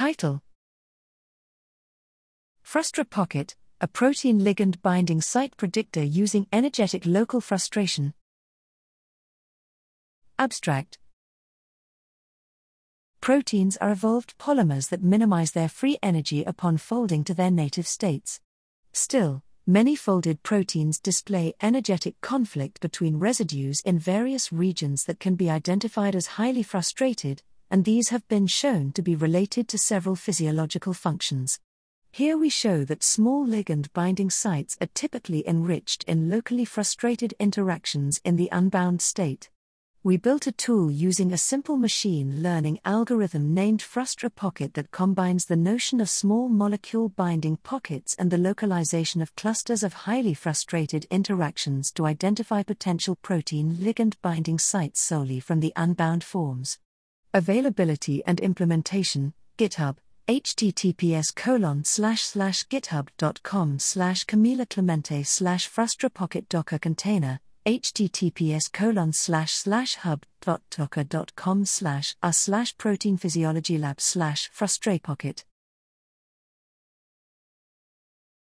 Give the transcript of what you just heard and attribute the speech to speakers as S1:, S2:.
S1: Title Frustra Pocket, a protein ligand binding site predictor using energetic local frustration. Abstract Proteins are evolved polymers that minimize their free energy upon folding to their native states. Still, many folded proteins display energetic conflict between residues in various regions that can be identified as highly frustrated, and these have been shown to be related to several physiological functions. Here we show that small ligand binding sites are typically enriched in locally frustrated interactions in the unbound state we built a tool using a simple machine learning algorithm named Frustra Pocket that combines the notion of small molecule binding pockets and the localization of clusters of highly frustrated interactions to identify potential protein ligand binding sites solely from the unbound forms. Availability and implementation GitHub https colon slash slash github.com slash camila clemente slash frustrapocket docker container https colon slash slash hub dot com slash a slash protein physiology lab slash frustrapocket